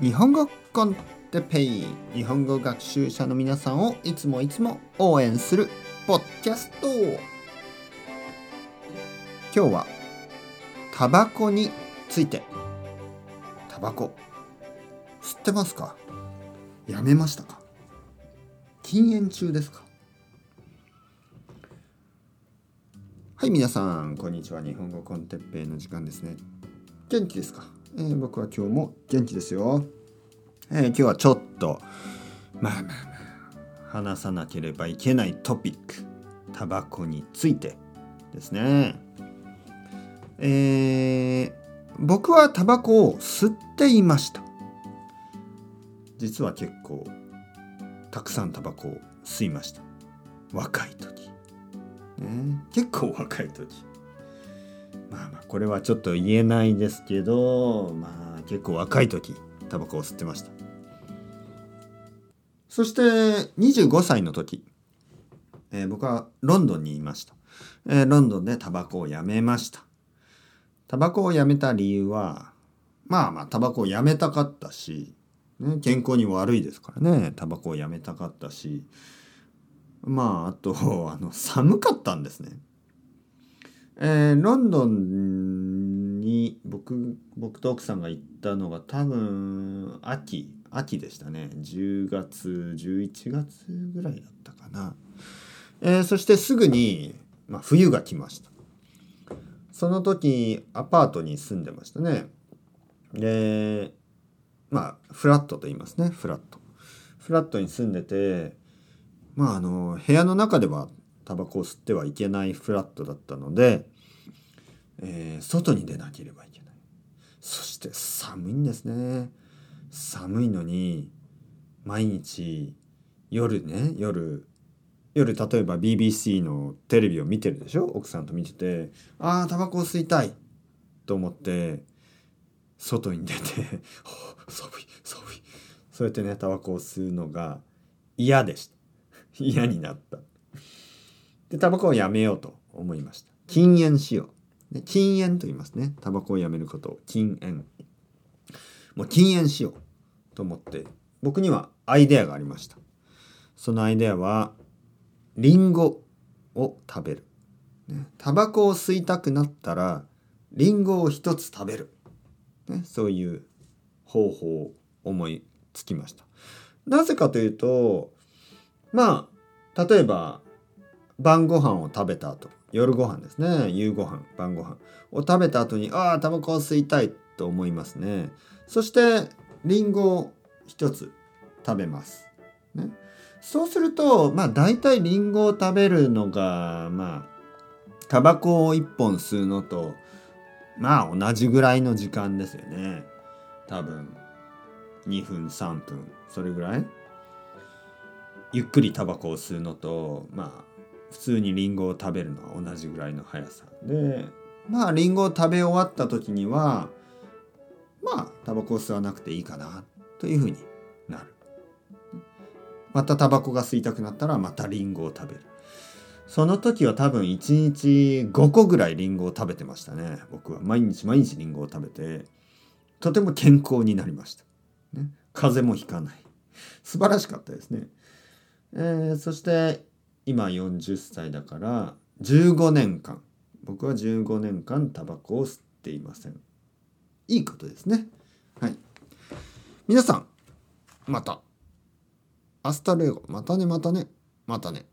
日本語コンテペイ日本語学習者の皆さんをいつもいつも応援するポッキャスト今日はタバコについて。タバコ。吸ってますか？やめましたか？禁煙中ですか？はい皆さんこんにちは。日本語コンテッペイの時間ですね。元気ですか、えー、僕は今日も元気ですよ、えー、今日はちょっとまあまあまあ話さなければいけないトピックタバコについてですね。えー、僕はタバコを吸っていました。実は結構たくさんタバコを吸いました。若い時、ね、結構若い時。まあまあこれはちょっと言えないですけどまあ結構若い時タバコを吸ってました。そして25歳の時、えー、僕はロンドンにいました、えー、ロンドンでタバコをやめました。タバコをやめた理由はまあまあタバコをやめたかったし、ね、健康に悪いですからね。タバコをやめたかったしまああとあの寒かったんですね。えー、ロンドンに僕僕と奥さんが行ったのが多分秋秋でしたね。10月11月ぐらいだったかな、えー、そしてすぐに、まあ、冬が来ました。その時アパートに住んでましたね。でまあフラットと言いますね。フラット。フラットに住んでてまああの部屋の中ではタバコを吸ってはいけないフラットだったので、えー、外に出なければいけない。そして寒いんですね。寒いのに毎日夜ね夜夜例えば BBC のテレビを見てるでしょ？奥さんと見ててああタバコを吸いたいと思って外に出て 寒い寒い。そうやってねタバコを吸うのが嫌でした。嫌になった。でタバコをやめようと思いました。禁煙しよう。禁煙と言いますね。タバコをやめること。を禁煙。もう禁煙しようと思って僕にはアイデアがありました。そのアイデアはリンゴを食べる、タバコを吸いたくなったらリンゴを一つ食べる、ね、そういう方法を思いつきました。なぜかというとまあ例えば晩ご飯を食べた後。夜ご飯ですね。夕ご飯晩ご飯を食べた後にああタバコを吸いたいと思いますね。そしてりんごを一つ食べます、ね、そうするとまあ大体りんごを食べるのがまあタバコを1本吸うのとまあ同じぐらいの時間ですよね。多分2分3分それぐらい。ゆっくりタバコを吸うのとまあ普通にリンゴを食べるのは同じぐらいの速さでまあリンゴを食べ終わった時にはまあタバコを吸わなくていいかなというふうになる。またタバコが吸いたくなったらまたリンゴを食べる。その時は多分1日5個ぐらいリンゴを食べてましたね。僕は毎日毎日リンゴを食べてとても健康になりました、ね、風邪もひかない。素晴らしかったですね、えー、そして今40歳だから15年間。僕は15年間タバコを吸っていません。いいことですね。はい。皆さんまた。アスタルエゴ。またねまたね。またね。